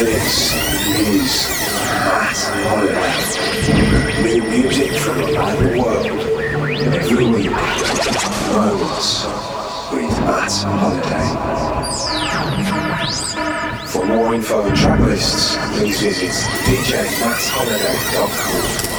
This is Matt Holliday. New music from around the world. Every week. Moments with Matt Holliday. For more info and track lists, please visit djmattholliday.com.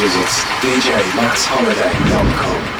lists, please visit djmattholliday.com.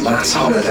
djmattholliday.com.